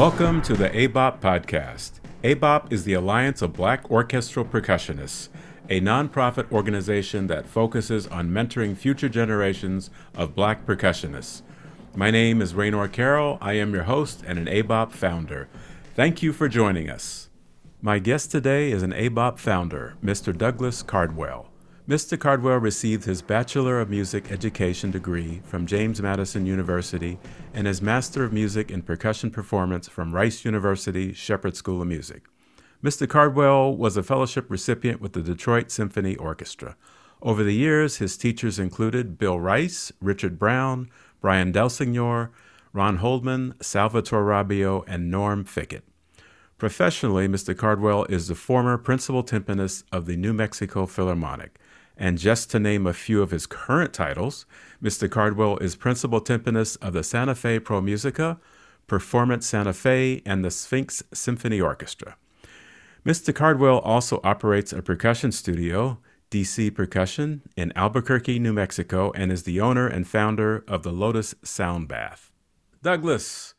Welcome to the ABOP podcast. ABOP is the Alliance of Black Orchestral Percussionists, a nonprofit organization that focuses on mentoring future generations of black percussionists. My name is Raynor Carroll. I am your host and an ABOP founder. Thank you for joining us. My guest today is an ABOP founder, Mr. Douglas Cardwell. Mr. Cardwell received his Bachelor of Music Education degree from James Madison University and his Master of Music in Percussion Performance from Rice University Shepherd School of Music. Mr. Cardwell was a fellowship recipient with the Detroit Symphony Orchestra. Over the years, his teachers included Bill Rice, Richard Brown, Brian Del Signore, Ron Holdman, Salvatore Rabbio, and Norm Fickett. Professionally, Mr. Cardwell is the former principal timpanist of the New Mexico Philharmonic. And just to name a few of his current titles, Mr. Cardwell is principal timpanist of the Santa Fe Pro Musica, Performance Santa Fe, and the Sphinx Symphony Orchestra. Mr. Cardwell also operates a percussion studio, DC Percussion, in Albuquerque, New Mexico, and is the owner and founder of the Lotus Sound Bath. Douglas,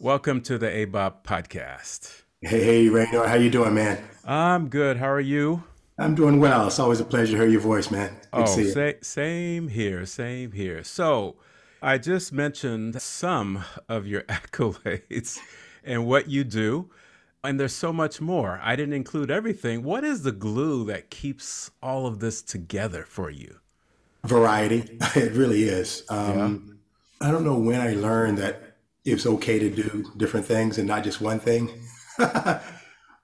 welcome to the ABOP podcast. Hey, hey, Raynor, how you doing, man? I'm good. How are you? I'm doing well. It's always a pleasure to hear your voice, man. Good oh, to see you. Sa- same here, same here. So, I just mentioned some of your accolades and what you do, and there's so much more. I didn't include everything. What is the glue that keeps all of this together for you? Variety. It really is. Um, yeah. I don't know when I learned that it's okay to do different things and not just one thing.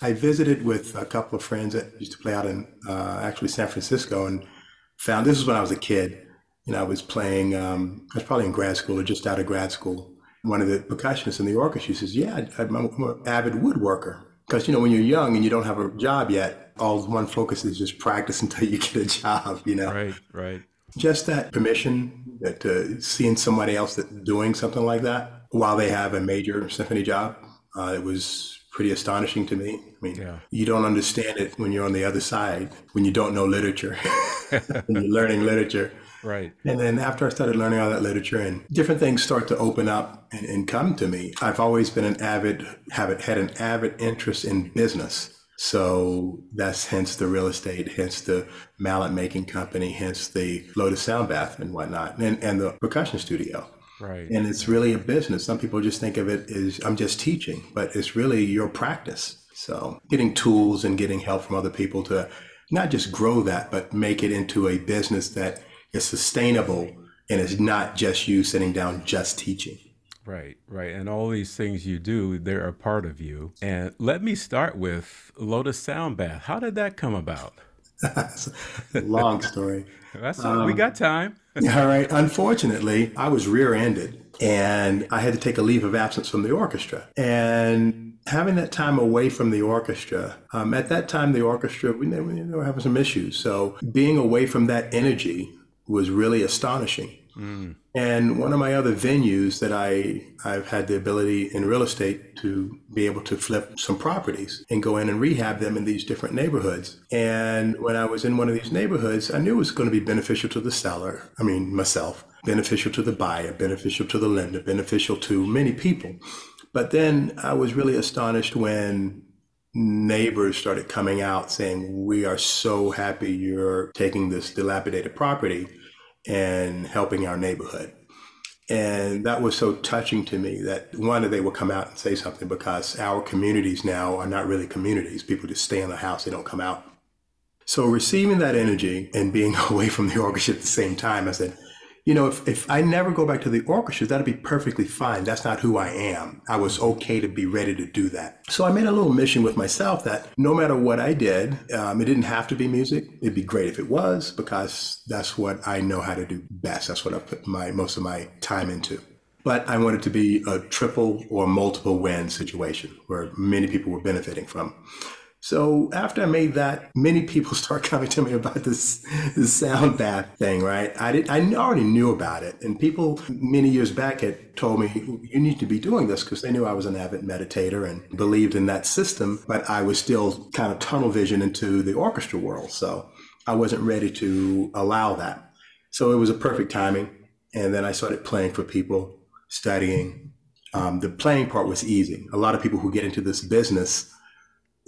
I visited with a couple of friends that used to play out in uh, actually San Francisco and found this was when I was a kid. You know, I was playing, um, I was probably in grad school or just out of grad school. One of the percussionists in the orchestra says, Yeah, I'm an avid woodworker. Because, you know, when you're young and you don't have a job yet, all one focus is just practice until you get a job, you know? Right, right. Just that permission, that uh, seeing somebody else that doing something like that while they have a major symphony job, uh, it was pretty astonishing to me. I mean, yeah. you don't understand it when you're on the other side, when you don't know literature, when you're learning literature. Right. And then after I started learning all that literature and different things start to open up and, and come to me, I've always been an avid, have had an avid interest in business. So that's hence the real estate, hence the mallet making company, hence the Lotus Sound Bath and whatnot, and, and the percussion studio. Right. And it's really a business. Some people just think of it as I'm just teaching, but it's really your practice. So getting tools and getting help from other people to not just grow that, but make it into a business that is sustainable and is not just you sitting down just teaching. Right, right. And all these things you do, they're a part of you. And let me start with Lotus Sound Bath. How did that come about? long story. That's um, we got time. all right. Unfortunately, I was rear-ended and I had to take a leave of absence from the orchestra. And having that time away from the orchestra, um, at that time, the orchestra, we, we were having some issues. So being away from that energy was really astonishing. Mm. And one of my other venues that I, I've had the ability in real estate to be able to flip some properties and go in and rehab them in these different neighborhoods. And when I was in one of these neighborhoods, I knew it was going to be beneficial to the seller, I mean, myself, beneficial to the buyer, beneficial to the lender, beneficial to many people. But then I was really astonished when neighbors started coming out saying, We are so happy you're taking this dilapidated property and helping our neighborhood. And that was so touching to me that one, they would come out and say something because our communities now are not really communities. People just stay in the house, they don't come out. So receiving that energy and being away from the orchestra at the same time, I said, you know, if, if I never go back to the orchestra, that'd be perfectly fine. That's not who I am. I was okay to be ready to do that. So I made a little mission with myself that no matter what I did, um, it didn't have to be music. It'd be great if it was because that's what I know how to do best. That's what I put my most of my time into. But I wanted to be a triple or multiple win situation where many people were benefiting from. So after I made that, many people start coming to me about this, this sound bath thing, right? I did I already knew about it, and people many years back had told me you need to be doing this because they knew I was an avid meditator and believed in that system, but I was still kind of tunnel vision into the orchestra world, so I wasn't ready to allow that. So it was a perfect timing, and then I started playing for people, studying, Um, the playing part was easy. A lot of people who get into this business,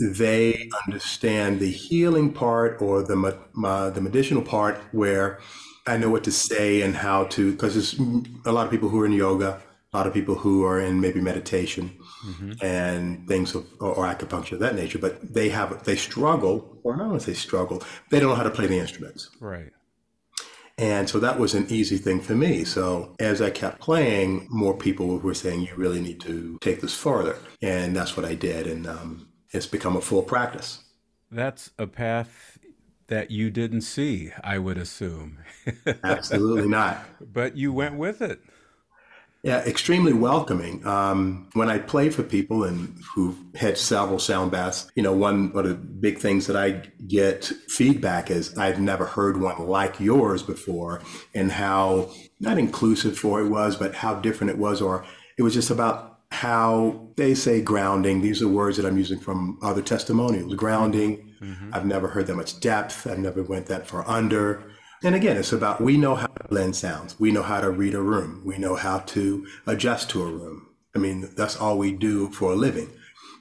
they understand the healing part or the uh, the medicinal part where I know what to say and how to because there's a lot of people who are in yoga, a lot of people who are in maybe meditation mm-hmm. and things of, or, or, acupuncture of that nature, but they have they struggle, or not want to say struggle, they don't know how to play the instruments. Right. And so that was an easy thing for me. So as I kept playing, more people were saying, you really need to take this further. And that's what I did. And um, it's become a full practice. That's a path that you didn't see, I would assume. Absolutely not. But you went with it. Yeah, extremely welcoming. Um, when I play for people and who've had several sound baths, you know, one of the big things that I get feedback is I've never heard one like yours before, and how not inclusive for it was, but how different it was, or it was just about how they say grounding. These are words that I'm using from other testimonials. Grounding. Mm-hmm. I've never heard that much depth. I've never went that far under. And again, it's about we know how to blend sounds. We know how to read a room. We know how to adjust to a room. I mean, that's all we do for a living.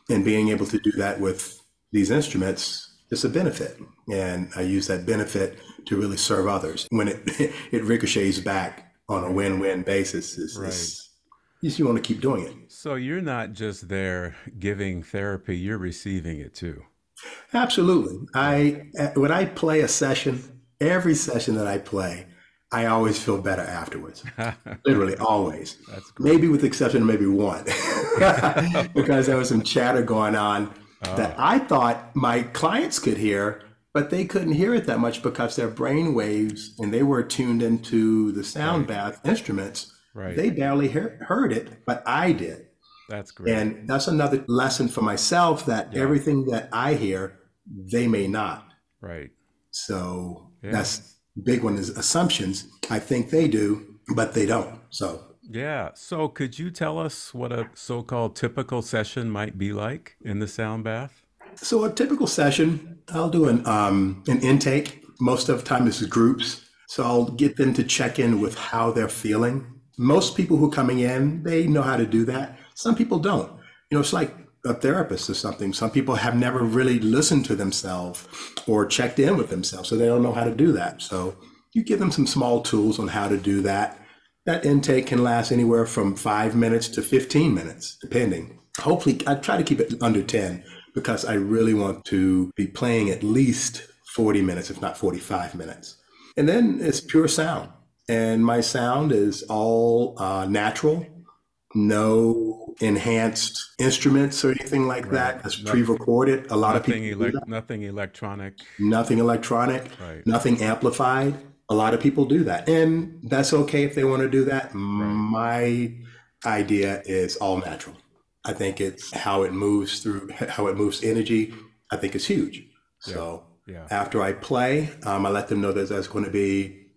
And being able to do that with these instruments is a benefit. And I use that benefit to really serve others. When it it ricochets back on a win-win basis, it's, right. You want to keep doing it. So you're not just there giving therapy; you're receiving it too. Absolutely. I when I play a session, every session that I play, I always feel better afterwards. Literally, always. Maybe with the exception of maybe one, because there was some chatter going on oh. that I thought my clients could hear, but they couldn't hear it that much because their brain waves and they were tuned into the sound right. bath instruments. Right. They barely hear, heard it, but I did. That's great. And that's another lesson for myself that yeah. everything that I hear, they may not. Right. So yeah. That's big one is assumptions. I think they do, but they don't. So yeah. So could you tell us what a so-called typical session might be like in the sound bath? So a typical session, I'll do an um, an intake. Most of the time, this is groups. So I'll get them to check in with how they're feeling. Most people who are coming in, they know how to do that. Some people don't. You know, it's like a therapist or something. Some people have never really listened to themselves or checked in with themselves, so they don't know how to do that. So you give them some small tools on how to do that. That intake can last anywhere from five minutes to 15 minutes, depending. Hopefully, I try to keep it under 10 because I really want to be playing at least 40 minutes, if not 45 minutes. And then it's pure sound. And my sound is all uh, natural, no enhanced instruments or anything like right. that. That's pre-recorded. A lot of people nothing electronic. Nothing electronic. Right. Nothing amplified. A lot of people do that, and that's okay if they want to do that. Right. My idea is all natural. I think it's how it moves through, how it moves energy. I think it's huge. Yeah. So yeah. after I play, um, I let them know that there's going to be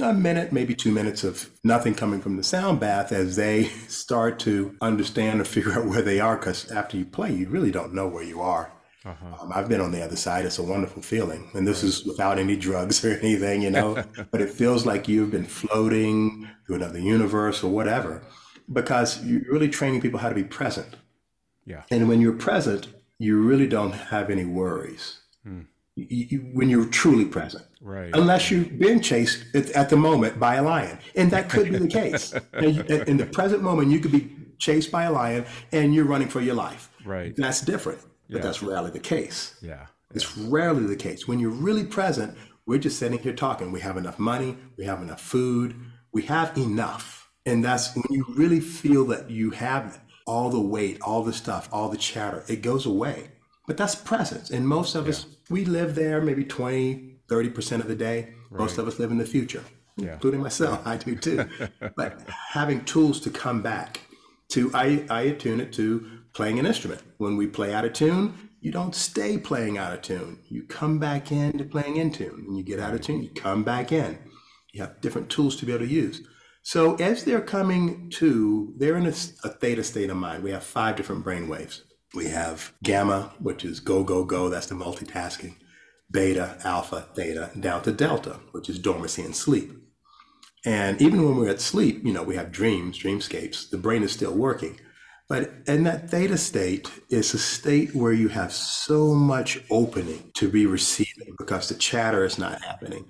a minute, maybe two minutes of nothing coming from the sound bath as they start to understand or figure out where they are. Because after you play, you really don't know where you are. Uh-huh. Um, I've been on the other side. It's a wonderful feeling. And this right. is without any drugs or anything, you know, but it feels like you've been floating through another universe or whatever because you're really training people how to be present. Yeah. And when you're present, you really don't have any worries. Hmm you, when you're truly present. Right. Unless you've been chased at, at the moment by a lion. And that could be the case. in the present moment, you could be chased by a lion and you're running for your life. Right. That's different. But yeah. that's rarely the case. Yeah. It's rarely the case. When you're really present, we're just sitting here talking. We have enough money, we have enough food, we have enough. And that's when you really feel that you have all the weight, all the stuff, all the chatter, it goes away. But that's presence. And most of yeah. us, we live there maybe 20, 30% of the day. Right. Most of us live in the future, yeah. including myself. I do too. but having tools to come back to, I, I attune it to playing an instrument. When we play out of tune, you don't stay playing out of tune. You come back in to playing in tune. When you get out of tune, you come back in. You have different tools to be able to use. So as they're coming to, they're in a, a theta state of mind. We have five different brain waves. We have gamma, which is go, go, go. That's the multitasking. Beta, alpha, theta, down to delta, which is dormancy and sleep. And even when we're at sleep, you know, we have dreams, dreamscapes, the brain is still working. But in that theta state is a state where you have so much opening to be receiving because the chatter is not happening.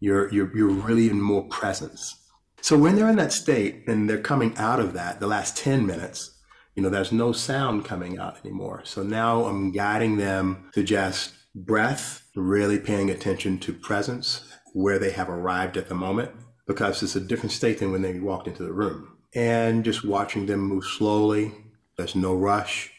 You're, you're, you're really in more presence. So when they're in that state and they're coming out of that, the last 10 minutes, you know, there's no sound coming out anymore. So now I'm guiding them to just breath, really paying attention to presence, where they have arrived at the moment, because it's a different state than when they walked into the room. And just watching them move slowly. There's no rush.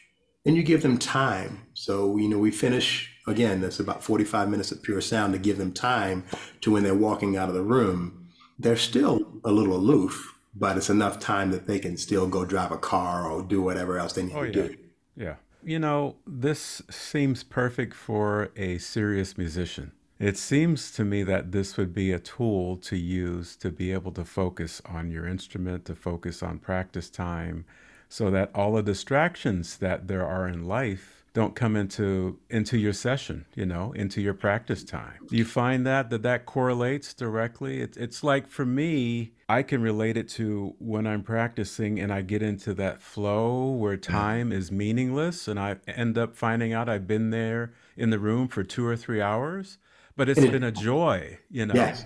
And you give them time. So, you know, we finish again, that's about 45 minutes of pure sound to give them time to when they're walking out of the room. They're still a little aloof, but it's enough time that they can still go drive a car or do whatever else they need oh, to yeah. do. Yeah. You know, this seems perfect for a serious musician. It seems to me that this would be a tool to use to be able to focus on your instrument, to focus on practice time, so that all the distractions that there are in life don't come into into your session you know into your practice time. Do you find that that that correlates directly? It, it's like for me i can relate it to when i'm practicing and i get into that flow where mm. time is meaningless and i end up finding out i've been there in the room for two or three hours but it's been a joy you know? Yes.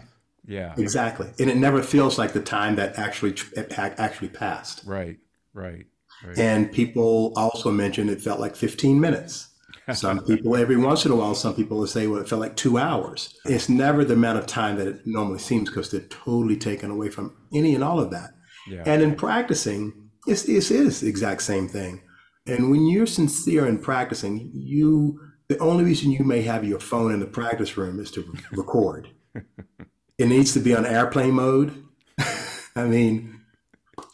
Yeah. Exactly. And it never feels like the time that actually actually passed. Right. Right Right. And people also mentioned it felt like 15 minutes. Some people, every once in a while, some people will say, well, it felt like two hours. It's never the amount of time that it normally seems because they're totally taken away from any and all of that. Yeah. And in practicing, it's, it's, it is the exact same thing. And when you're sincere in practicing, you the only reason you may have your phone in the practice room is to record. it needs to be on airplane mode. I mean,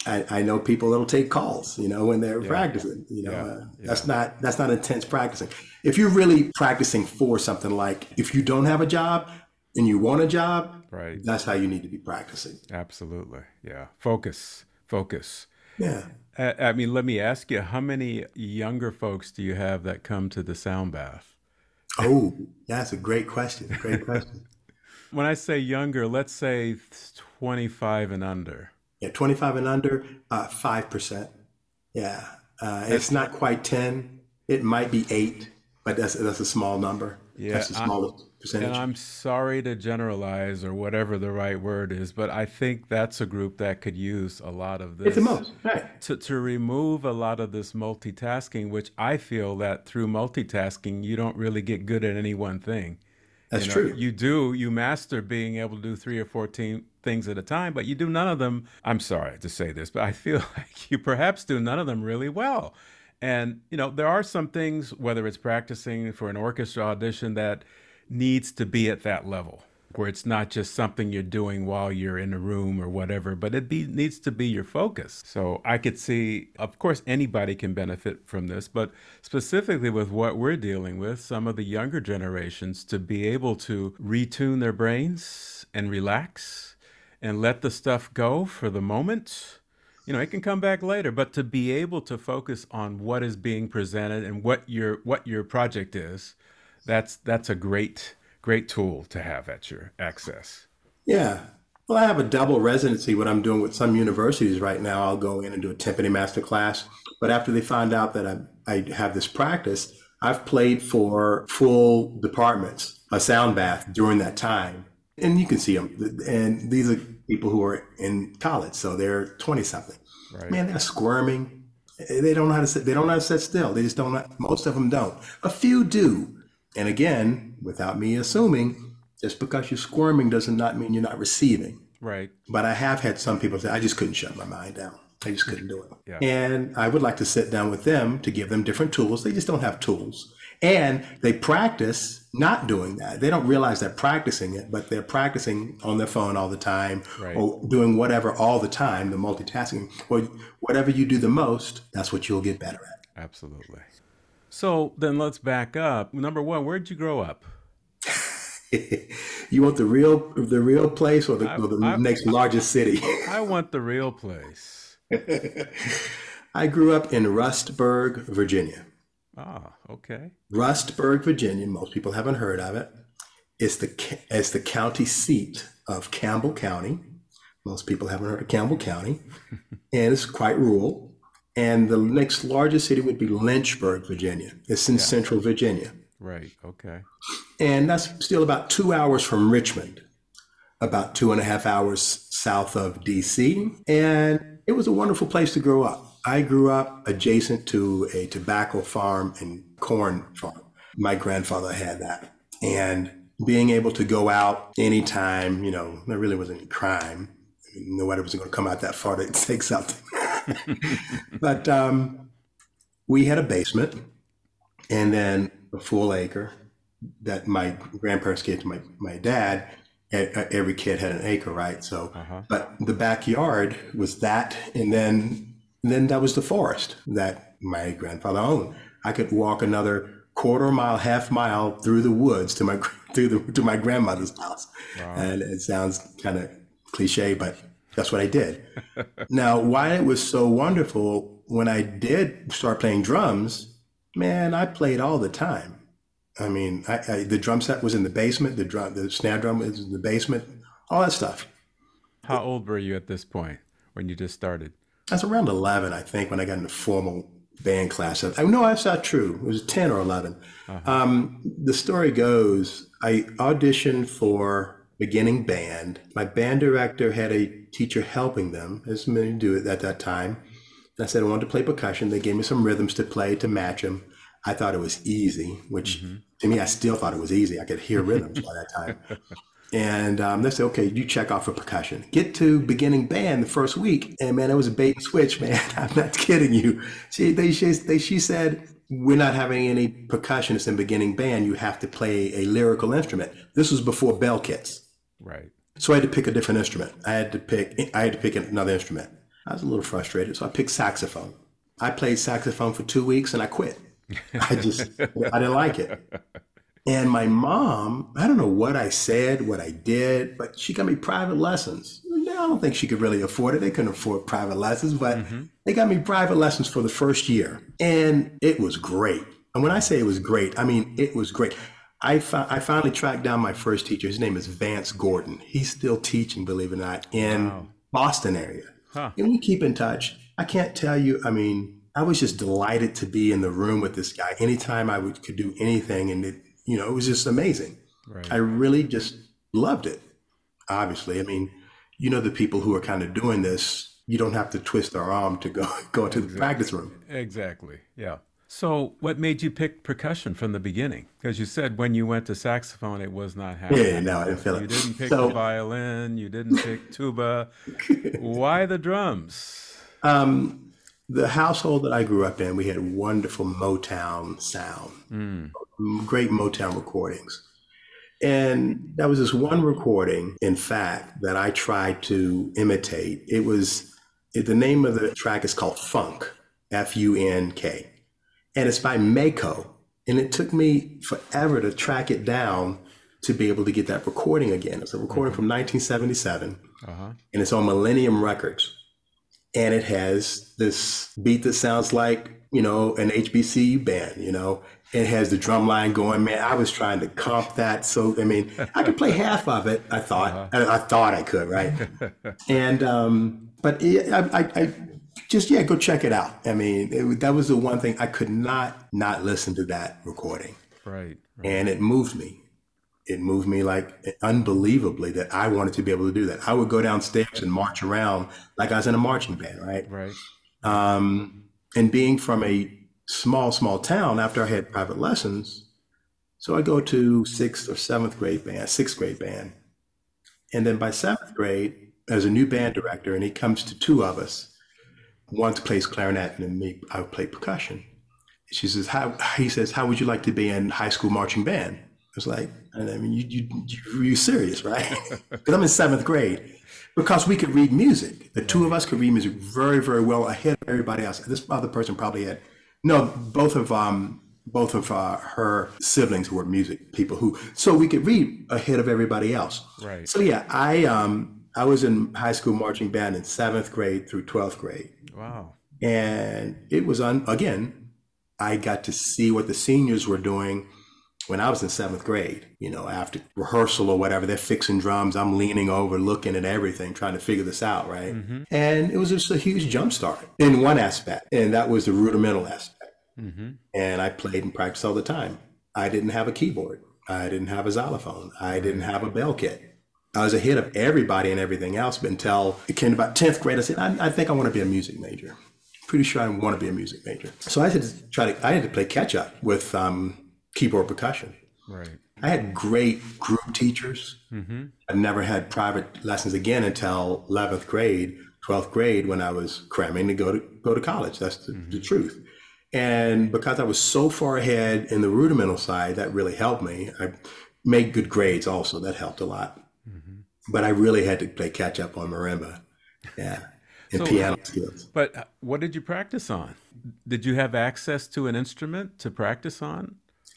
I, I, know people that'll take calls, you know, when they're yeah. practicing. You know, yeah. Uh, yeah. that's not that's not intense practicing. If you're really practicing for something like if you don't have a job and you want a job, right? That's how you need to be practicing. Absolutely, yeah. Focus, focus. Yeah. I, I mean, let me ask you, how many younger folks do you have that come to the sound bath? Oh, that's a great question. Great question. when I say younger, let's say 25 and under. Yeah, 25 and under, uh, 5%. Yeah. Uh, it's not quite 10. It might be 8, but that's that's a small number. Yeah, that's the smallest I, percentage. And I'm sorry to generalize or whatever the right word is, but I think that's a group that could use a lot of this. It's the most, right. To, to remove a lot of this multitasking, which I feel that through multitasking, you don't really get good at any one thing. That's you know, true. You do, you master being able to do three or 14 things at a time, but you do none of them. I'm sorry to say this, but I feel like you perhaps do none of them really well. And, you know, there are some things, whether it's practicing for an orchestra audition, that needs to be at that level where it's not just something you're doing while you're in a room or whatever, but it be, needs to be your focus. So I could see, of course, anybody can benefit from this, but specifically with what we're dealing with, some of the younger generations to be able to retune their brains and relax and let the stuff go for the moment. You know, it can come back later, but to be able to focus on what is being presented and what your what your project is, that's that's a great great tool to have at your access. Yeah. Well, I have a double residency. What I'm doing with some universities right now, I'll go in and do a timpani master class. But after they find out that I, I have this practice, I've played for full departments, a sound bath during that time. And you can see them. And these are people who are in college, so they're 20 something. Right. Man, they're squirming. They don't know how to sit, they don't know how to sit still. They just don't know, most of them don't. A few do. And again, without me assuming, just because you're squirming doesn't not mean you're not receiving. Right. But I have had some people say, I just couldn't shut my mind down. I just couldn't do it. Yeah. And I would like to sit down with them to give them different tools. They just don't have tools. And they practice not doing that. They don't realize they're practicing it, but they're practicing on their phone all the time right. or doing whatever all the time, the multitasking. Well, whatever you do the most, that's what you'll get better at. Absolutely. So then let's back up. Number one, where'd you grow up? you want the real the real place or the, I, or the I, next I, largest city? I want the real place. I grew up in Rustburg, Virginia. Ah, okay. Rustburg, Virginia. Most people haven't heard of it. It's the it's the county seat of Campbell County, Most people haven't heard of Campbell County, and it's quite rural. And the next largest city would be Lynchburg, Virginia. It's in central Virginia. Right. Okay. And that's still about two hours from Richmond, about two and a half hours south of DC. And it was a wonderful place to grow up. I grew up adjacent to a tobacco farm and corn farm. My grandfather had that. And being able to go out anytime, you know, there really wasn't any crime. I mean, nobody was going to come out that far to take something. but um, we had a basement and then a full acre that my grandparents gave to my, my dad. E- Every kid had an acre, right? So, Uh-huh. but the backyard was that, and then then that was the forest that my grandfather owned. I could walk another quarter mile, half mile through the woods to my through the to my grandmother's house, and it sounds kind of cliche, but that's what I did. now, why it was so wonderful when I did start playing drums, man, I played all the time. I mean, I, I, the drum set was in the basement. The drum, the snare drum was in the basement. All that stuff. How old were you at this point when you just started? I was around 11, I think, when I got into formal band class. I no, that's not true. It was 10 or 11. Um, the story goes I auditioned for beginning band. My band director had a teacher helping them, as many do it at that time. And I said I wanted to play percussion. They gave me some rhythms to play to match them. I thought it was easy, which to me, I still thought it was easy. I could hear rhythms by that time. And um, they said, okay, you check off for percussion. Get to beginning band the first week, and man, it was a bait and switch, man. I'm not kidding you. She, they, she, they, she said, we're not having any percussionists in beginning band. You have to play a lyrical instrument. This was before bell kits. Right. So I had to pick a different instrument. I had to pick I had to pick another instrument. I was a little frustrated, so I picked saxophone. I played saxophone for two weeks and I quit. I just I didn't like it. And my mom, I don't know what I said, what I did, but she got me private lessons. I don't think she could really afford it. They couldn't afford private lessons, but mm-hmm. they got me private lessons for the first year. And it was great. And when I say it was great, I mean it was great. I, fi- I finally tracked down my first teacher. His name is Vance Gordon. He's still teaching, believe it or not, in Wow. Boston area. Huh. And we keep in touch. I can't tell you, I mean, I was just delighted to be in the room with this guy. Anytime I would, could do anything, and it, you know, it was just amazing. Right. I really just loved it. Obviously, I mean, you know, the people who are kind of doing this, you don't have to twist their arm to go go to the practice room. Exactly. Yeah. So, what made you pick percussion from the beginning? Because you said when you went to saxophone, it was not happening. Yeah, no, I didn't feel You it. didn't pick So- the violin. You didn't pick tuba. Why the drums? Um, the household that I grew up in, we had wonderful Motown sound, great Motown recordings. And that was this one recording, in fact, that I tried to imitate. It was, it, the name of the track is called Funk, F U N K. And it's by Mako. And it took me forever to track it down to be able to get that recording again. It's a recording from 1977 Uh-huh. and it's on Millennium Records. And it has this beat that sounds like, you know, an HBCU band, you know. It has the drum line going, man. I was trying to comp that. So, I mean, I could play half of it, I thought. I, I thought I could, right? and, um, but it, I, I, I just, yeah, go check it out. I mean, it, that was the one thing I could not not listen to that recording. Right. right. And it moved me it moved me like unbelievably that I wanted to be able to do that. I would go downstairs and march around like I was in a marching band, right? Right. Um, and being from a small, small town after I had private lessons, so I go to sixth or seventh grade band, sixth grade band. And then by seventh grade, there's a new band director, and he comes to two of us. One plays clarinet, and me, I play percussion. She says, "How?" He says, "How would you like to be in high school marching band?" I was like, I mean, you you you, you serious, right? Because I'm in seventh grade. Because we could read music. The two of us could read music very, very well ahead of everybody else. This other person probably had no. Both of um both of uh, her siblings were music people who so we could read ahead of everybody else. Right. So yeah, I um I was in high school marching band in seventh grade through twelfth grade Wow. and it was on again i got to see what the seniors were doing when I was in seventh grade, you know, after rehearsal or whatever, they're fixing drums. I'm leaning over, looking at everything, trying to figure this out, right? Mm-hmm. And it was just a huge jump start in one aspect, and that was the rudimental aspect. Mm-hmm. And I played and practiced all the time. I didn't have a keyboard. I didn't have a xylophone. I didn't have a bell kit. I was ahead of everybody and everything else, but until it came about 10th grade, I said, I, I think I want to be a music major. Pretty sure I want to be a music major. So I had to try to, I had to play catch up with um, keyboard percussion. Right. I had great group teachers. Mm-hmm. I never had private lessons again until 11th grade, 12th grade when I was cramming to go to go to college. That's the, mm-hmm. the truth. And because I was so far ahead in the rudimental side, that really helped me. I made good grades also. That helped a lot. But I really had to play catch up on marimba. Yeah. And so, piano skills. But what did you practice on? Did you have access to an instrument to practice on?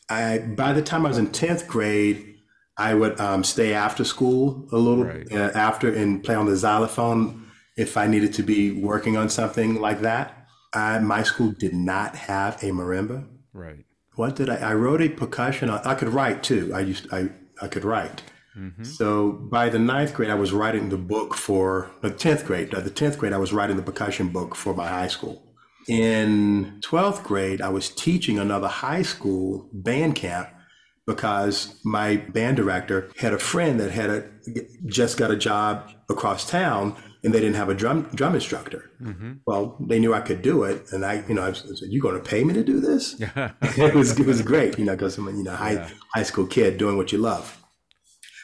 I by the time I was in tenth grade, I would um, stay after school a little right. uh, after and play on the xylophone if I needed to be working on something like that. I, my school did not have a marimba. Right. What did I? I wrote a percussion. On, I could write too. I used I I could write. Mm-hmm. So by the ninth grade, I was writing the book for the tenth grade. The tenth grade, I was writing the percussion book for my high school. In 12th grade, I was teaching another high school band camp because my band director had a friend that had a, just got a job across town and they didn't have a drum drum instructor. Mm-hmm. Well, they knew I could do it, and I, you know, I said, "You're going to pay me to do this?" it was it was great, you know, because I'm a you know high yeah. high school kid doing what you love.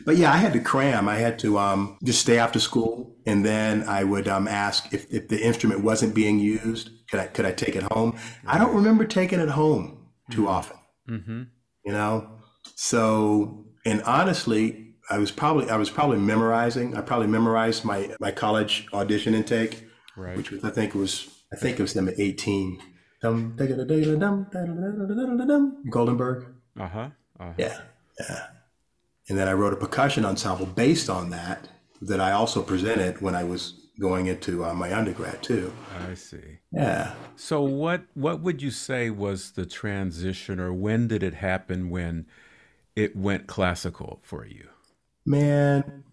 But yeah, I had to cram. I had to um, just stay after school, and then I would um, ask if, if the instrument wasn't being used, could I could I take it home? I don't remember taking it home too mm-hmm. often. Mm-hmm. You know, so and honestly, I was probably I was probably memorizing. I probably memorized my my college audition intake, right. which was I think was I think it was number eighteen. Goldenberg. Uh huh. Uh-huh. Yeah, yeah. And then I wrote a percussion ensemble based on that that I also presented when I was going into uh, my undergrad too. I see. Yeah. So what what would you say was the transition, or when did it happen when it went classical for you? Man,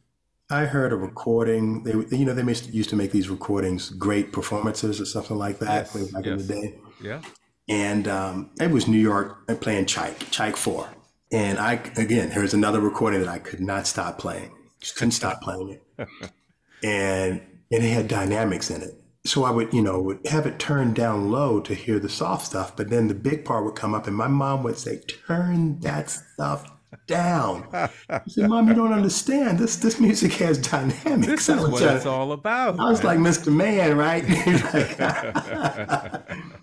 I heard a recording. They you know they used to make these recordings, great performances or something like that yes, back yes. in the day. Yeah. And um, it was New York playing Tchaik, Tchaik Four. And I, again, here's another recording that I could not stop playing. Just couldn't stop playing it. and, and it had dynamics in it. So I would, you know, would have it turned down low to hear the soft stuff, but then the big part would come up and my mom would say, turn that stuff down. I said, Mom, you don't understand. This this music has dynamics. This is what it's all about. I was man. like Mr. Man, right?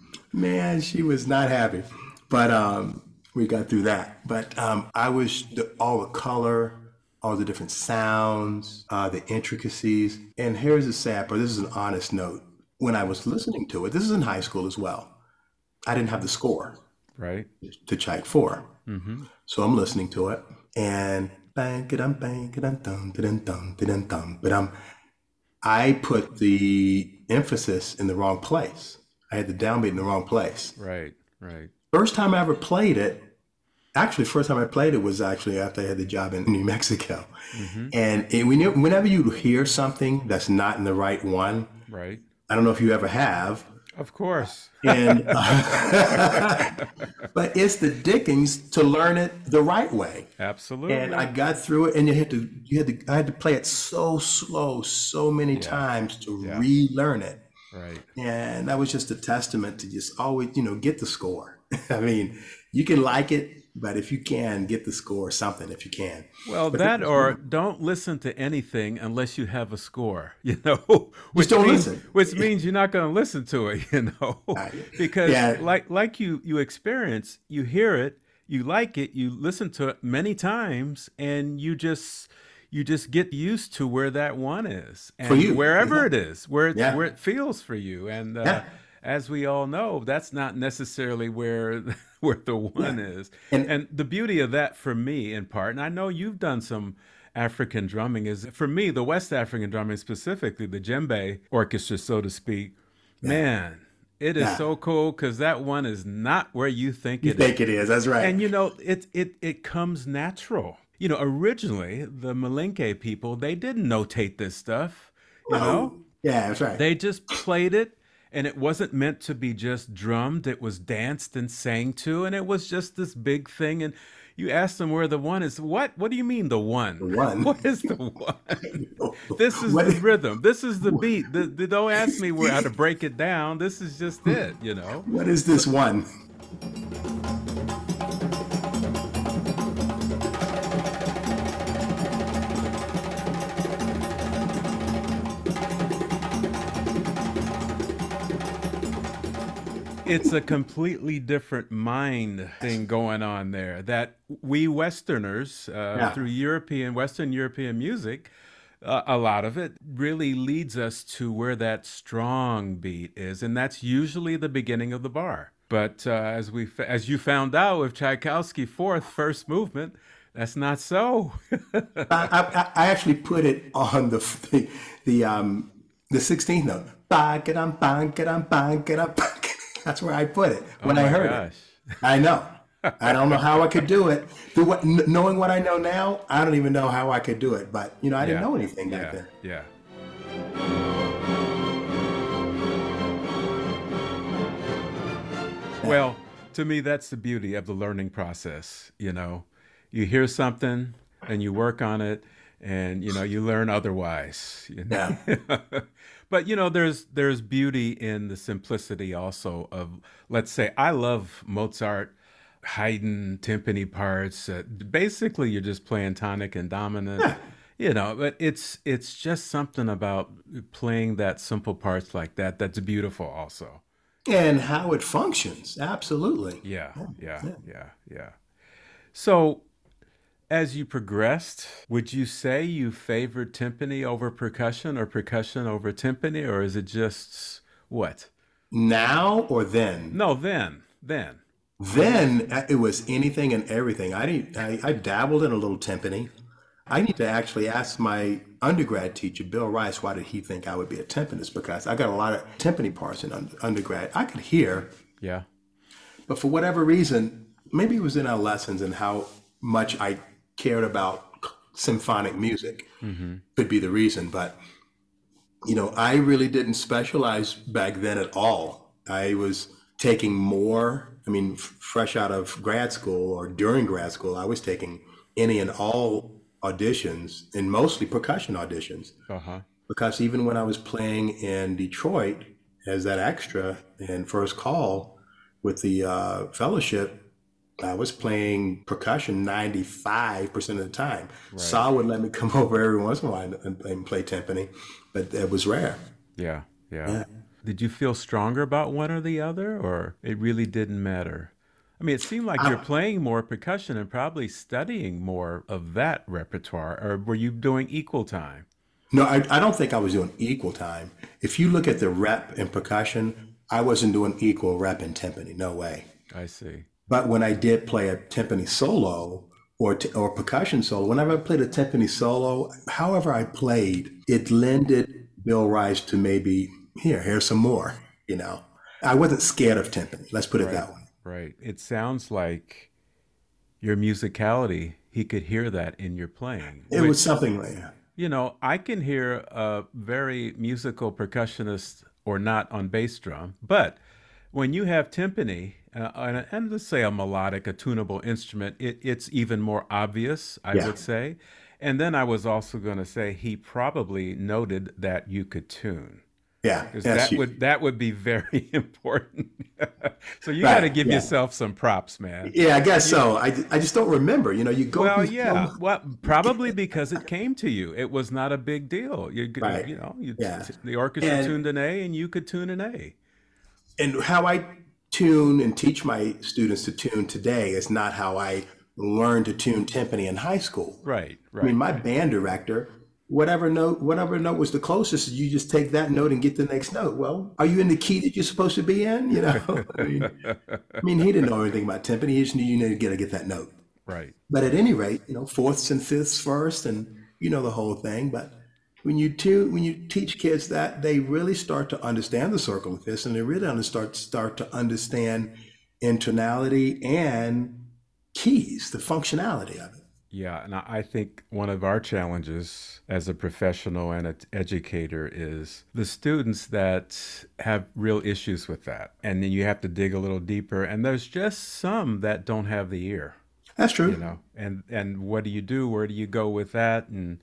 man, she was not happy. But um, we got through that. But um, I was the, all the color, all the different sounds, uh, the intricacies. And here's the sad part. This is an honest note. When I was listening to it, this is in high school as well. I didn't have the score. Right. To Tchaik 4. Mm-hmm. So I'm listening to it, and bang, dum, bang, dum, dum, dum, dum, dum, dum. I put the emphasis in the wrong place. I had the downbeat in the wrong place. Right, right. First time I ever played it, actually, first time I played it was actually after I had the job in New Mexico. Mm-hmm. And it, whenever you hear something that's not in the right one, right? I don't know if you ever have. Of course. And uh, but it's the Dickens to learn it the right way. Absolutely. And I got through it, and you had to you had to I had to play it so slow, so many yeah. times to yeah. relearn it. Right. And that was just a testament to just always, you know, get the score. I mean, you can like it, but if you can get the score, something if you can. Well, but that or don't listen to anything unless you have a score, you know, which don't means, listen. which means you're not going to listen to it, you know, because yeah. like like you you experience, you hear it, you like it, you listen to it many times, and you just you just get used to where that one is, and for you, wherever yeah. it is, where it, yeah. where it feels for you, and. Uh, as we all know, that's not necessarily where where the one yeah. is. And, and the beauty of that for me in part, and I know you've done some African drumming is for me, the West African drumming specifically, the djembe orchestra, so to speak, yeah. man, It is Yeah. so cool because that one is not where you think You it think it is? That's right. And you know, it it it comes natural. You know, originally the Malinke people they didn't notate this stuff. You know, yeah, that's right. they just played it, and it wasn't meant to be just drummed. It was danced and sang to, and it was just this big thing. And you ask them where the one is. What? What do you mean the one? The one? What is the one? This is What- the rhythm. This is the beat. The, the, don't ask me where how to break it down. This is just it. You know. what is this one? It's a completely different mind thing going on there that we westerners uh, Yeah. through european western european music uh, a lot of it really leads us to where that strong beat is and that's usually the beginning of the bar but uh, as we as you found out with tchaikovsky fourth first movement that's not so I, I, I actually put it on the the, the um the 16th note. Ba-ga-dum, ba-ga-dum, ba-ga-dum, ba-ga-dum. That's where I put it oh when Oh I heard gosh. it. I know. I don't know how I could do it. What, kn- knowing what I know now, I don't even know how I could do it. But you know, I didn't know anything back yeah then. yeah Well, to me, that's the beauty of the learning process. You know, you hear something and you work on it, and you know you learn otherwise. You know? but you know, there's there's beauty in the simplicity also of, let's say, I love Mozart. Haydn timpani parts. Uh, basically, you're just playing tonic and dominant, you know. But it's it's just something about playing that simple parts like that that's beautiful. Also, And how it functions, absolutely. yeah, yeah, yeah, yeah. So, as you progressed, would you say you favored timpani over percussion or percussion over timpani, or is it just what? Now or then? No, then, then. Then uh, it was anything and everything. I didn't. I, I dabbled in a little timpani. I need to actually ask my undergrad teacher, Bill Rice, why did he think I would be a timpanist? Because I got a lot of timpani parts in undergrad. I could hear, Yeah, but for whatever reason, maybe it was in our lessons and how much I cared about symphonic music could be the reason. But you know, I really didn't specialize back then at all. I was taking more. I mean, f- fresh out of grad school or during grad school, I was taking any and all auditions, and mostly percussion auditions uh huh. because even when I was playing in Detroit as that extra in First Call with the uh, fellowship, I was playing percussion 95% of the time. Saul would let me come over every once in a while and, and play timpani, but it was rare. Yeah, yeah. Did you feel stronger about one or the other, or it really didn't matter? I mean, it seemed like you're playing more percussion and probably studying more of that repertoire, or were you doing equal time? No, I, I don't think I was doing equal time. If you look at the rep in percussion, I wasn't doing equal rep in timpani. No way. I see. But when I did play a timpani solo or t- or percussion solo, whenever I played a timpani solo, however I played, it lended Bill Rice to maybe here, here's some more. You know, I wasn't scared of timpani. Let's put it that way. Right. It sounds like your musicality, he could hear that in your playing. It was something like that. You know, I can hear a very musical percussionist or not on bass drum, but when you have timpani uh, and, and let's say a melodic, a tunable instrument, it, it's even more obvious, I Yeah. would say. And then I was also going to say he probably noted that you could tune. Yeah, that's that huge. would that would be very important. so you Right, got to give yeah. yourself some props, man. Yeah, I guess so. I, I just don't remember. You know, you go. Well, yeah. Well, probably because it came to you. It was not a big deal. You, Right. you know, you, Yeah. the orchestra And- tuned an A, and you could tune an A. and how I tune and teach my students to tune today is not how I learned to tune timpani in high school. Right, I mean, my band director, whatever note, whatever note was the closest, you just take that note and get the next note. Well, are you in the key that you're supposed to be in? You know, I mean, I mean, he didn't know anything about timpani. He just knew you needed to get that note. right. But at any rate, you know, fourths and fifths first, and you know the whole thing. But when you te- when you teach kids that, they really start to understand the circle of fifths, and they really start start to understand intonality and keys, the functionality of it. Yeah, and I think one of our challenges as a professional and an educator is the students that have real issues with that. And then you have to dig a little deeper. And there's just some that don't have the ear. That's true. You know, and and what do you do? Where do you go with that? And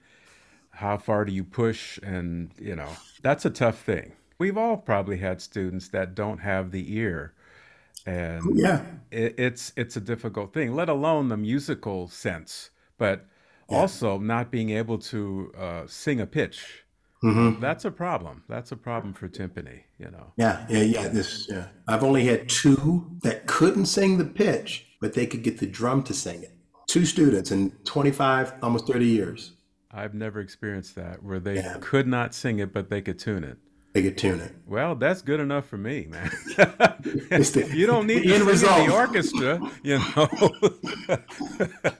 how far do you push? And you know, that's a tough thing. We've all probably had students that don't have the ear and yeah it, it's it's a difficult thing let alone the musical sense but yeah. also not being able to uh, sing a pitch. Mm-hmm. That's a problem. That's a problem for timpani, you know. Yeah, yeah, yeah. This, yeah. I've only had two that couldn't sing the pitch, but they could get the drum to sing it. Two students in 25, almost 30 years. I've never experienced that where they yeah. could not sing it, but they could tune it. They could tune it. Well, that's good enough for me, man. you don't need to result. in the orchestra, you know.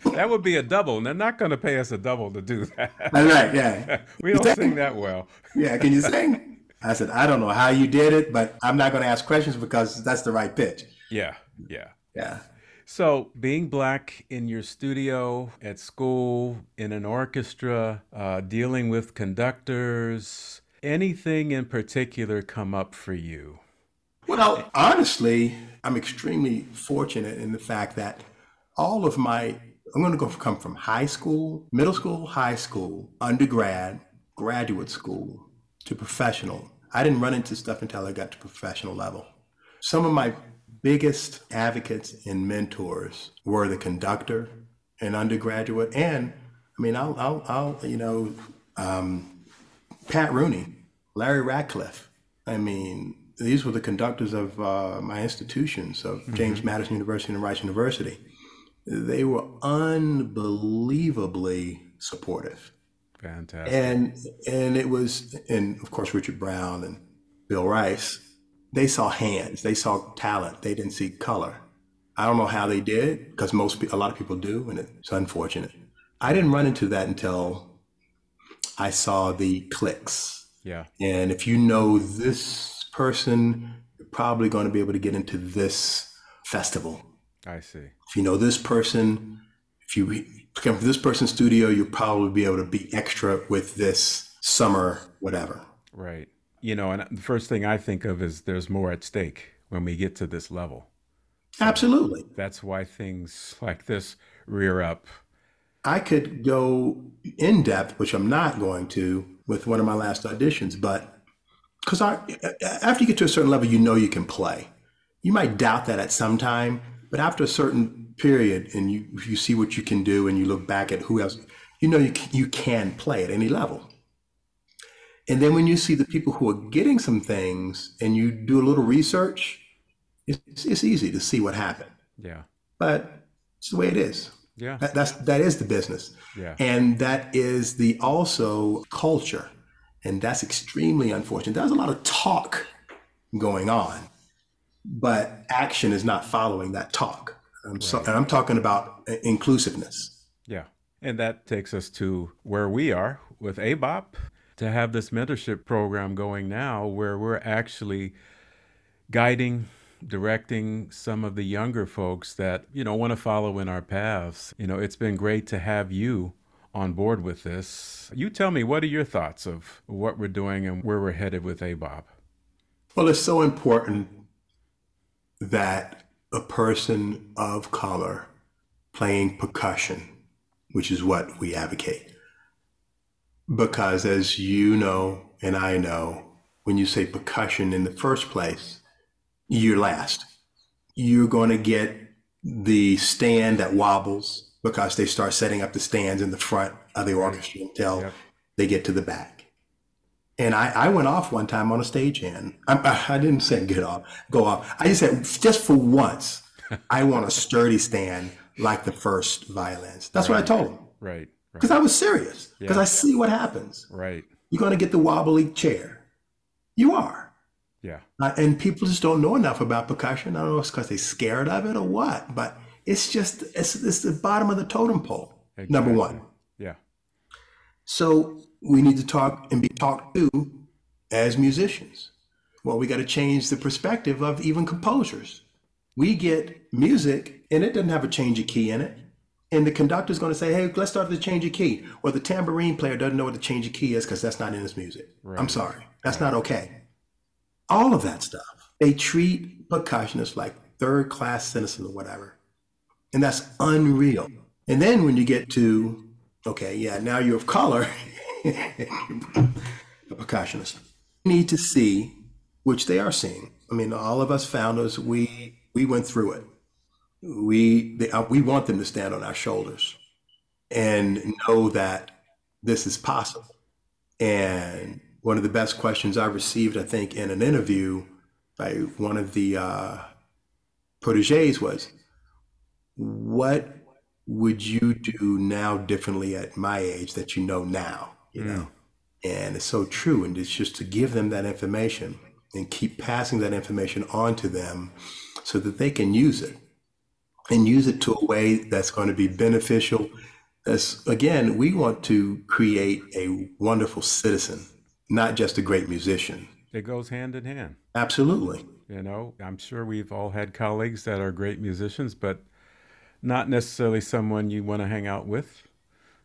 that would be a double, and they're not going to pay us a double to do that. That's right. Yeah. we don't sing that well. yeah. Can you sing? I said, I don't know how you did it, but I'm not going to ask questions because that's the right pitch. Yeah. Yeah. Yeah. So, being black in your studio, at school, in an orchestra, uh, dealing with conductors, anything in particular come up for you? Well, honestly, I'm extremely fortunate in the fact that all of my I'm going to go come from high school, middle school, high school, undergrad, graduate school to professional. I didn't run into stuff until I got to professional level. Some of my biggest advocates and mentors were the conductor and undergraduate, and I mean, I'll, I'll, I'll you know, um, Pat Rooney, Larry Rachleff. I mean, these were the conductors of uh, my institutions, of mm-hmm. James Madison University and Rice University. They were unbelievably supportive. Fantastic. And and it was, and of course Richard Brown and Bill Rice. They saw hands. They saw talent. They didn't see color. I don't know how they did because most a lot of people do, and it's unfortunate. I didn't run into that until I saw the clicks. Yeah. And if you know this person, you're probably going to be able to get into this festival. I see. If you know this person, if you come from this person's studio, you'll probably be able to be extra with this summer, whatever. Right. You know, and the first thing I think of is there's more at stake when we get to this level. So Absolutely. That's why things like this rear up I could go in depth, which I'm not going to with one of my last auditions, but because after you get to a certain level, you know you can play. You might doubt that at some time, but after a certain period, and you you see what you can do, and you look back at who else, you know you can, you can play at any level. And then when you see the people who are getting some things, and you do a little research, it's, it's easy to see what happened. Yeah. But it's the way it is. Yeah. That, that's that is the business. Yeah. And that is the also culture. And that's extremely unfortunate. There's a lot of talk going on, but action is not following that talk. right. so, and I'm talking about inclusiveness. Yeah. And that takes us to where we are with ABOP to have this mentorship program going now where we're actually guiding directing some of the younger folks that, you know, want to follow in our paths. You know, it's been great to have you on board with this. You tell me, what are your thoughts of what we're doing and where we're headed with ABOP? Well, it's so important that a person of color playing percussion, which is what we advocate. Because as you know, and I know, when you say percussion in the first place, you're last. You're going to get the stand that wobbles because they start setting up the stands in the front of the orchestra until they get to the back. And I, I went off one time on a stagehand. I, I didn't say get off, go off. I just said just for once, I want a sturdy stand like the first violins. That's right. what I told them. Right. Because right. I was serious. Because yeah. I see what happens. Right. You're going to get the wobbly chair. You are. Yeah. Uh, and people just don't know enough about percussion. I don't know if it's because they're scared of it or what, but it's just, it's, it's the bottom of the totem pole, exactly. number one. Yeah. So we need to talk and be talked to as musicians. Well, we got to change the perspective of even composers. We get music and it doesn't have a change of key in it. And the conductor's going to say, hey, let's start with the change of key. Or the tambourine player doesn't know what the change of key is because that's not in his music. Right. I'm sorry. That's right. not okay. All of that stuff. They treat percussionists like third class citizens or whatever. And that's unreal. And then when you get to, okay, yeah, now you're of color, a percussionist, you need to see, which they are seeing. I mean, all of us founders, we we went through it we they, uh, we want them to stand on our shoulders and know that this is possible. And one of the best questions I received, I think, in an interview by one of the uh, proteges was, "What would you do now differently at my age that you know now?" You mm. know, and it's so true. And it's just to give them that information and keep passing that information on to them so that they can use it and use it to a way that's going to be beneficial. As again, we want to create a wonderful citizen, not just a great musician. It goes hand in hand. Absolutely. You know, I'm sure we've all had colleagues that are great musicians, but not necessarily someone you want to hang out with,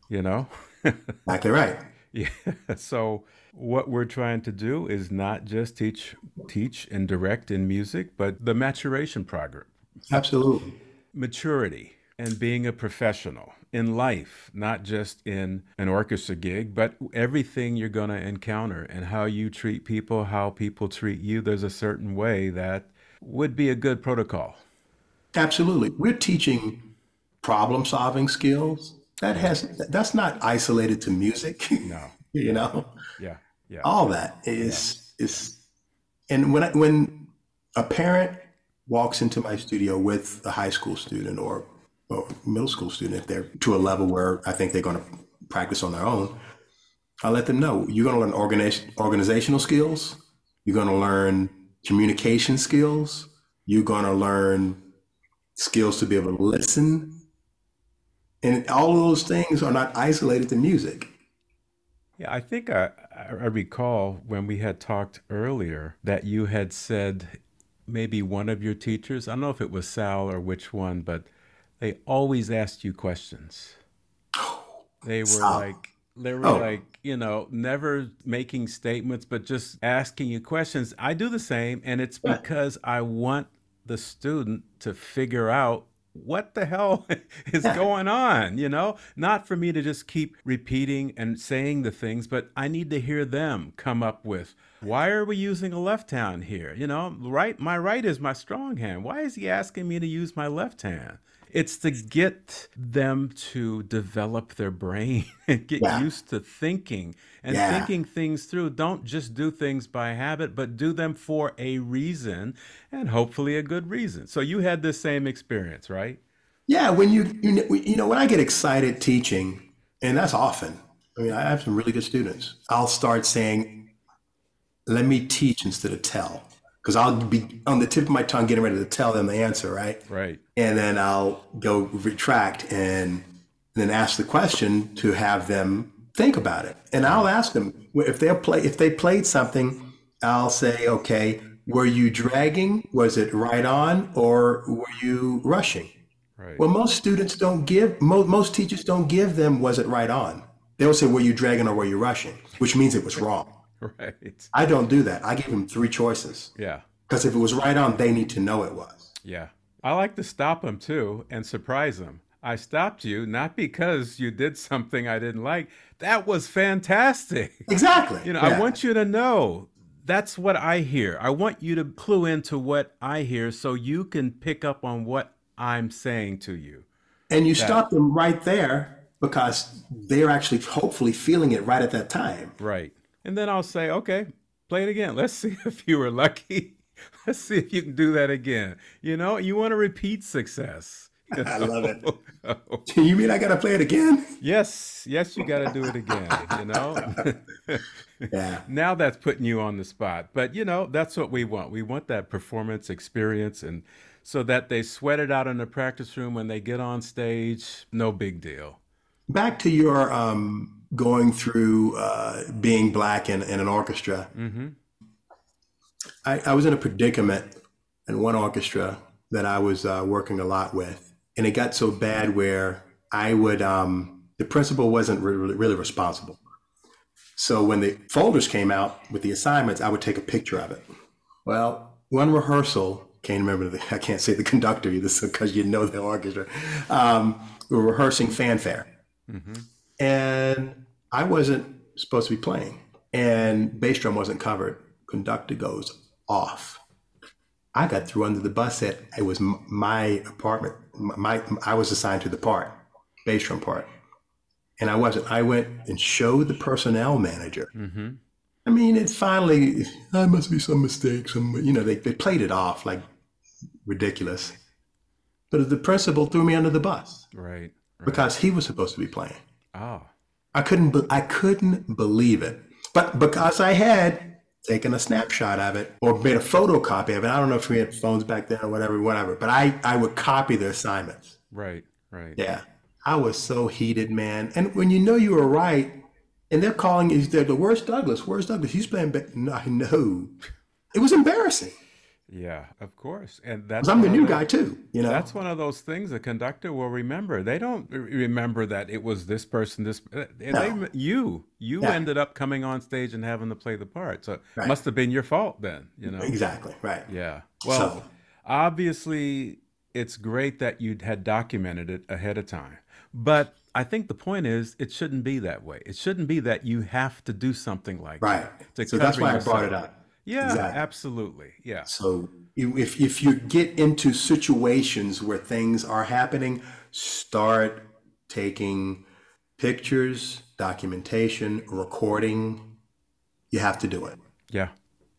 you know? exactly right. Yeah. So what we're trying to do is not just teach teach and direct in music, but the maturation program. Absolutely maturity and being a professional in life, not just in an orchestra gig, but everything you're going to encounter and how you treat people, how people treat you. There's a certain way that would be a good protocol. Absolutely. We're teaching problem solving skills. That has that's not isolated to music. No. you know? Yeah. Yeah. All that is yeah. is and when I, when a parent walks into my studio with a high school student or, middle school student, if they're to a level where I think they're going to practice on their own, I let them know you're going to learn organization, organizational skills, you're going to learn communication skills, you're going to learn skills to be able to listen. And all of those things are not isolated to music. Yeah, I think I, I recall when we had talked earlier that you had said maybe one of your teachers, I don't know if it was Sal or which one, but they always asked you questions. They were Sal. like, they were oh. like, you know, never making statements, but just asking you questions. I do the same, and it's because I want the student to figure out what the hell is going on? You know, not for me to just keep repeating and saying the things, but I need to hear them come up with why are we using a left hand here? You know, right, my right is my strong hand. Why is he asking me to use my left hand? It's to get them to develop their brain and get yeah. used to thinking and yeah. thinking things through. Don't just do things by habit, but do them for a reason and hopefully a good reason. So you had the same experience, right? Yeah, when you you you know when I get excited teaching, and that's often. I mean, I have some really good students. I'll start saying, "Let me teach instead of tell." Because I'll be on the tip of my tongue getting ready to tell them the answer, right? Right. And then I'll go retract and then ask the question to have them think about it. And I'll ask them if they play if they played something, I'll say, okay, were you dragging? Was it right on, or were you rushing? Right. Well, most students don't give most most teachers don't give them was it right on. They'll say, were you dragging or were you rushing, which means it was wrong. Right. I don't do that. I give them three choices. Yeah. Because if it was right on, they need to know it was. Yeah. I like to stop them too and surprise them. I stopped you not because you did something I didn't like. That was fantastic. Exactly. You know, yeah. I want you to know that's what I hear. I want you to clue into what I hear so you can pick up on what I'm saying to you. And you that, stop them right there because they're actually hopefully feeling it right at that time. Right. And then I'll say, okay, play it again. Let's see if you were lucky. Let's see if you can do that again. You know, you want to repeat success. You know? I love it. you mean I got to play it again? Yes, yes, you got to do it again. You know. yeah. Now that's putting you on the spot, but you know that's what we want. We want that performance experience, and so that they sweat it out in the practice room when they get on stage. No big deal. Back to your um, going through uh, being black in, in an orchestra, Mm-hmm. I, I was in a predicament in one orchestra that I was uh, working a lot with, and it got so bad where I would um, the principal wasn't really, really responsible. So when the folders came out with the assignments, I would take a picture of it. Well, one rehearsal, can't remember the, I can't say the conductor either, because you know the orchestra. Um, we were rehearsing fanfare, Mm-hmm. And I wasn't supposed to be playing, and bass drum wasn't covered. Conductor goes off. I got threw under the bus. That it was my apartment. My I was assigned to the part, bass drum part, and I wasn't. I went and showed the personnel manager. Mm-hmm. I mean, it finally. I must be some mistake. Some you know they they played it off like ridiculous, but the principal threw me under the bus Right. right. because he was supposed to be playing. Oh. I couldn't be- I couldn't believe it. But because I had taken a snapshot of it or made a photocopy of it, I don't know if we had phones back then or whatever, whatever. But I I would copy the assignments. Right. Right. Yeah, I was so heated, man. And when you know you were right, and they're calling you, they're the where's Douglas? Where's Douglas? He's playing. Ba-. No, I know. It was embarrassing Yeah. Of course. And that's I'm the new guy too. You know. That's one of those things a conductor will remember. They don't re- remember that it was this person, this uh, they, you, you Yeah. ended up coming on stage and having to play the part. So it must have been your fault then, you know. exactly right. Yeah. Well, So- obviously, it's great that you had documented it ahead of time. But I think the point is, it shouldn't be that way. It shouldn't be that you have to do something like Right. that. to So that's why I brought it up. Yeah, Exactly. absolutely. Yeah. So if if you get into situations where things are happening, start taking pictures, documentation, recording. You have to do it. Yeah.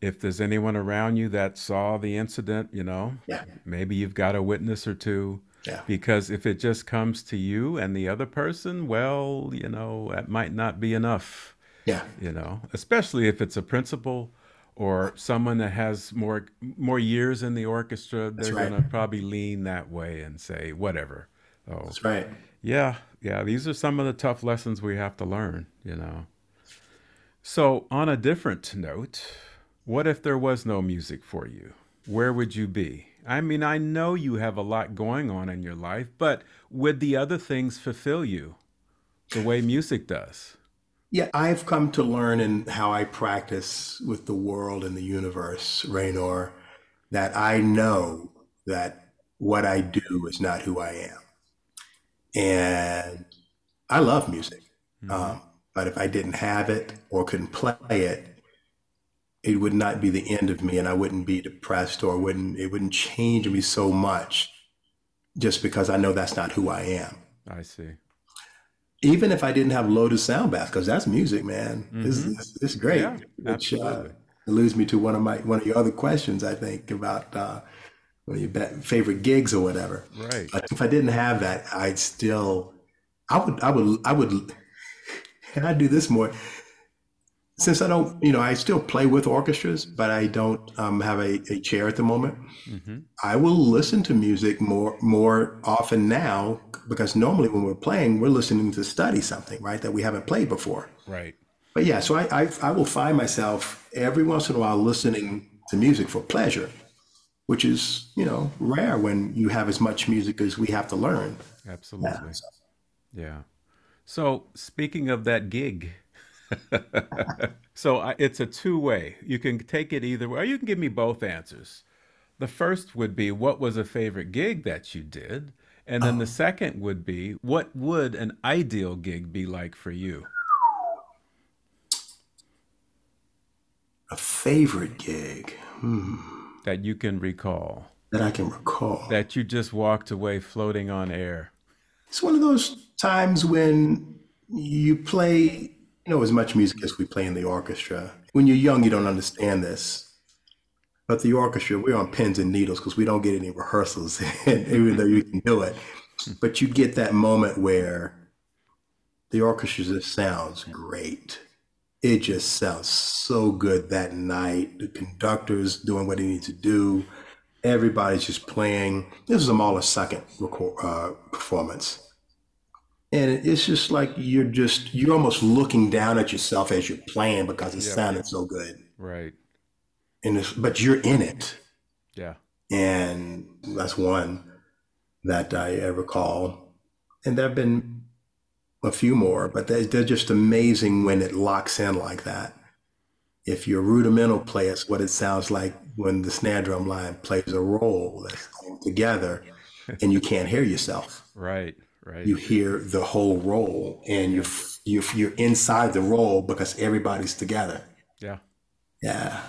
If there's anyone around you that saw the incident, you know, Yeah. maybe you've got a witness or two. Yeah. Because if it just comes to you and the other person, well, you know, that might not be enough. Yeah. you know especially if it's a principal or someone that has more more years in the orchestra they're right. going to probably lean that way and say whatever. Oh. That's right. yeah yeah these are some of the tough lessons we have to learn you know. So on a different note what if there was no music for you? Where would you be? I mean i know you have a lot going on in your life but would the other things fulfill you the way music does Yeah, I've come to learn in how I practice with the world and the universe, Raynor, that I know that what I do is not who I am. And I love music. Um, but if I didn't have it or couldn't play it, it would not be the end of me and I wouldn't be depressed or wouldn't it wouldn't change me so much just because I know that's not who I am i see even if I didn't have Lotus Sound Bath, because that's music, man. This is it's great. Yeah, which uh, alludes me to one of my one of your other questions, I think, about uh, one of your favorite gigs or whatever. right But if I didn't have that, I'd still, I would, I would, I would, and I'd do this more. Since I don't, you know, I still play with orchestras, but I don't um, have a, a chair at the moment. hmm I will listen to music more more often now because normally when we're playing, we're listening to study something, right, that we haven't played before. Right. But yeah, so I, I I will find myself every once in a while listening to music for pleasure, which is you know rare when you have as much music as we have to learn. Absolutely. Yeah. So speaking of that gig, so I, it's a two-way. You can take it either way, or you can give me both answers. The first would be, what was a favorite gig that you did? And then the second would be, what would an ideal gig be like for you? A favorite gig hmm, That you can recall, that I can recall. that you just walked away floating on air. It's one of those times when you play, you know, as much music as we play in the orchestra. When you're young, you don't understand this. But the orchestra, we're on pins and needles because we don't get any rehearsals, even though you can do it. But you get that moment where the orchestra just sounds great. It just sounds so good that night. The conductor's doing what he needs to do. Everybody's just playing. This is a Mahler second record, uh, performance. And it's just like you're just you're almost looking down at yourself as you're playing because it Yeah. sounded so good Right. and it's, but you're in it Yeah. and that's one that i ever recall and there have been a few more but they're, they're just amazing when it locks in like that if you're a rudimental player it's what it sounds like when the snare drum line plays a roll that's together and you can't hear yourself Right. Right. you hear the whole roll and you're you're, you're inside the roll because everybody's together yeah. yeah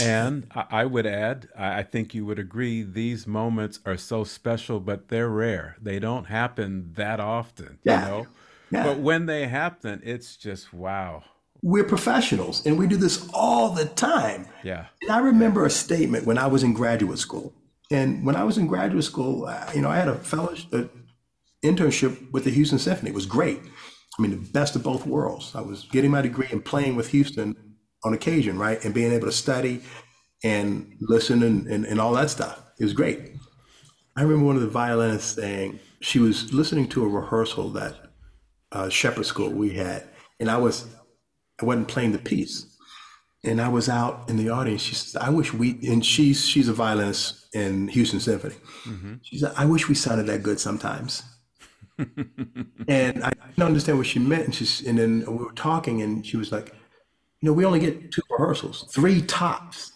And I I would add, I I think you would agree, these moments are so special, but they're rare. They don't happen that often, Yeah. you know? yeah But when they happen, it's just wow. we're professionals and we do this all the time Yeah. and i remember a statement when i was in graduate school and when i was in graduate school uh, you know i had a fellowship uh, internship with the houston symphony. It was great. I mean the best of both worlds. I was getting my degree and playing with houston on occasion right and being able to study and listen and, and, and all that stuff. It was great. I remember one of the violinists saying she was listening to a rehearsal that uh, Shepherd School we had, and I was I wasn't playing the piece, and I was out in the audience. She says, "I wish we," and she's she's a violinist in Houston Symphony. She said, "I wish we sounded that good sometimes." and I didn't understand what she meant, and she's and then we were talking, and she was like, "You know, we only get two rehearsals, three tops."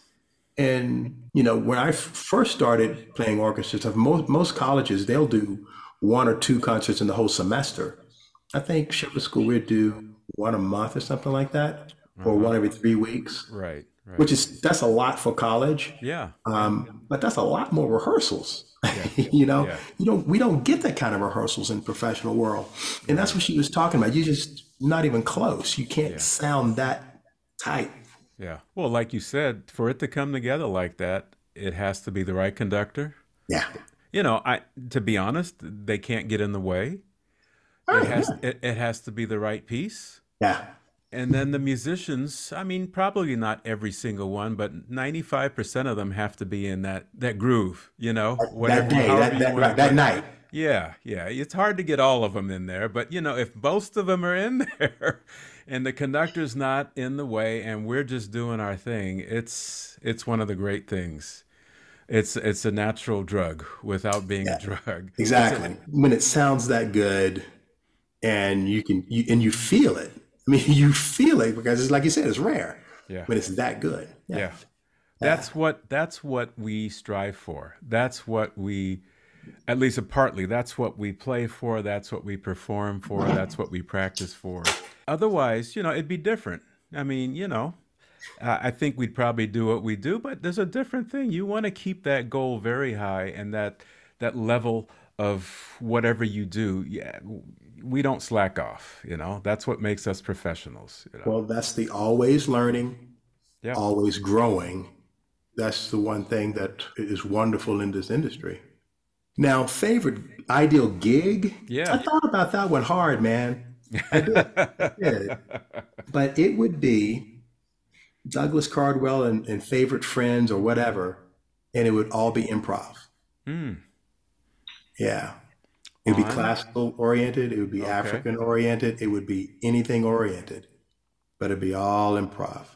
And you know, when I f- first started playing orchestra stuff, most most colleges they'll do one or two concerts in the whole semester. I think Shepherd School we'd do one a month or something like that, or mm-hmm. one every three weeks, Right. Right. which is that's a lot for college. yeah. Um, but that's a lot more rehearsals. you know, Yeah. you don't we don't get that kind of rehearsals in professional world, and that's what she was talking about. You just not even close. You can't sound that tight. Yeah. Well, like you said, for it to come together like that, it has to be the right conductor. Yeah. You know, I to be honest, they can't get in the way. It has it, it has to be the right piece. Yeah. And then the musicians, I mean, probably not every single one, but 95% of them have to be in that that groove, you know, that day, that, that, right, that night. Yeah, yeah. It's hard to get all of them in there, but you know, if most of them are in there and the conductor's not in the way and we're just doing our thing, it's it's one of the great things. It's it's a natural drug without being a drug. Exactly. When it sounds that good, and you can you and you feel it. I mean, you feel it because it's like you said, it's rare. Yeah. When it's that good. Yeah. That's what that's what we strive for. That's what we at least partly that's what we play for, that's what we perform for, that's what we practice for. Otherwise, you know, it'd be different. I mean, you know, I I think we'd probably do what we do, but there's a different thing. You want to keep that goal very high and that that level of whatever you do. Yeah, we don't slack off, you know. That's what makes us professionals, you know. Well, that's the always learning, Yeah. always growing. That's the one thing that is wonderful in this industry. Now, favorite ideal gig? Yeah. I thought about that one hard, man. I did. I did. But it would be Douglas Cardwell and, and favorite friends or whatever, and it would all be improv. Hmm. Yeah. It would be classical oriented, it would be African oriented, it would be anything oriented, but it'd be all improv.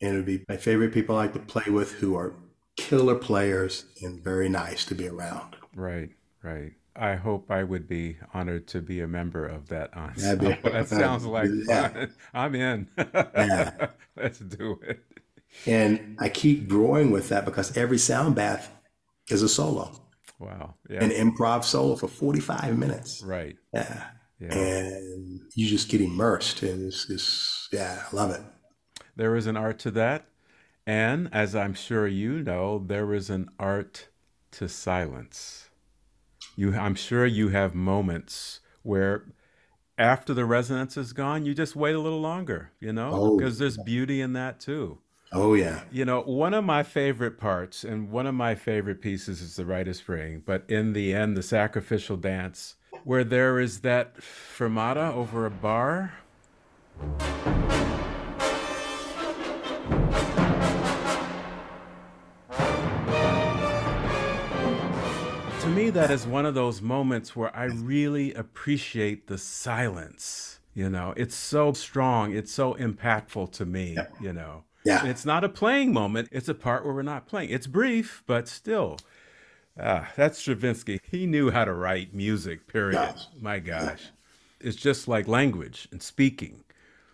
And it would be my favorite people I like to play with who are killer players and very nice to be around. Right, right. I hope I would be honored to be a member of that That'd ensemble. be- that sounds like Yeah. fun. I'm in. Yeah. Let's do it. And I keep growing with that because every sound bath is a solo, Wow. Yeah. an improv solo for 45 minutes. right. Yeah. Yeah. And you just get immersed and it's, yeah, I love it. There is an art to that. And as I'm sure you know, there is an art to silence. You I'm sure you have moments where after the resonance is gone, you just wait a little longer, you know? Oh. Because there's beauty in that too. Oh yeah. You know, one of my favorite parts and one of my favorite pieces is the Rite of Spring, but in the end, the sacrificial dance, where there is that fermata over a bar. To me, that is one of those moments where I really appreciate the silence. You know, it's so strong, it's so impactful to me, yeah. you know. Yeah. It's not a playing moment, it's a part where we're not playing. It's brief, but still. Ah, that's Stravinsky. He knew how to write music, period. Yes. My gosh. It's just like language and speaking.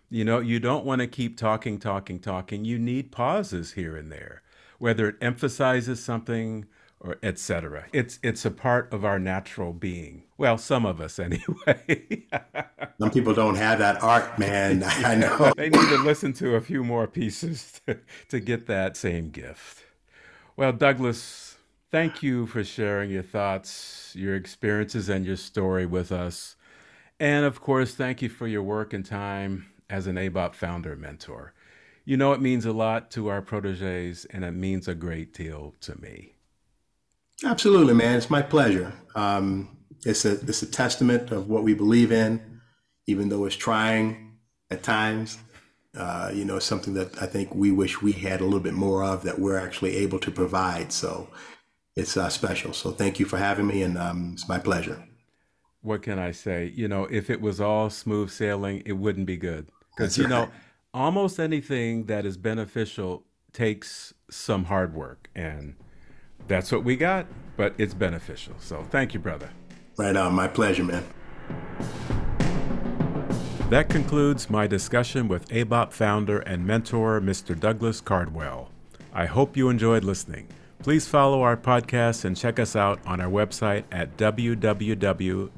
You know, you don't want to keep talking, talking, talking. You need pauses here and there, whether it emphasizes something or etc. It's it's a part of our natural being. Well, some of us anyway. some people don't have that art, man. I know. they need to listen to a few more pieces to, to get that same gift. Well, Douglas, thank you for sharing your thoughts, your experiences, and your story with us. And of course, thank you for your work and time as an ABOP founder mentor. You know, it means a lot to our proteges, and it means a great deal to me. Absolutely, man. It's my pleasure. Um, it's a it's a testament of what we believe in, even though it's trying at times. Uh, you know, something that I think we wish we had a little bit more of that we're actually able to provide. So it's uh, special. So thank you for having me, and um, it's my pleasure. What can I say? You know, if it was all smooth sailing, it wouldn't be good. Because, you know, almost anything that is beneficial takes some hard work. And that's what we got, but it's beneficial. So thank you, brother. Right on. My pleasure, man. That concludes my discussion with ABOP founder and mentor, Mr. Douglas Cardwell. I hope you enjoyed listening. Please follow our podcast and check us out on our website at www.abop.us.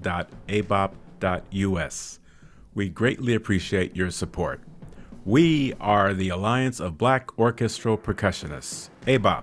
We greatly appreciate your support. We are the Alliance of Black Orchestral Percussionists, ABOP.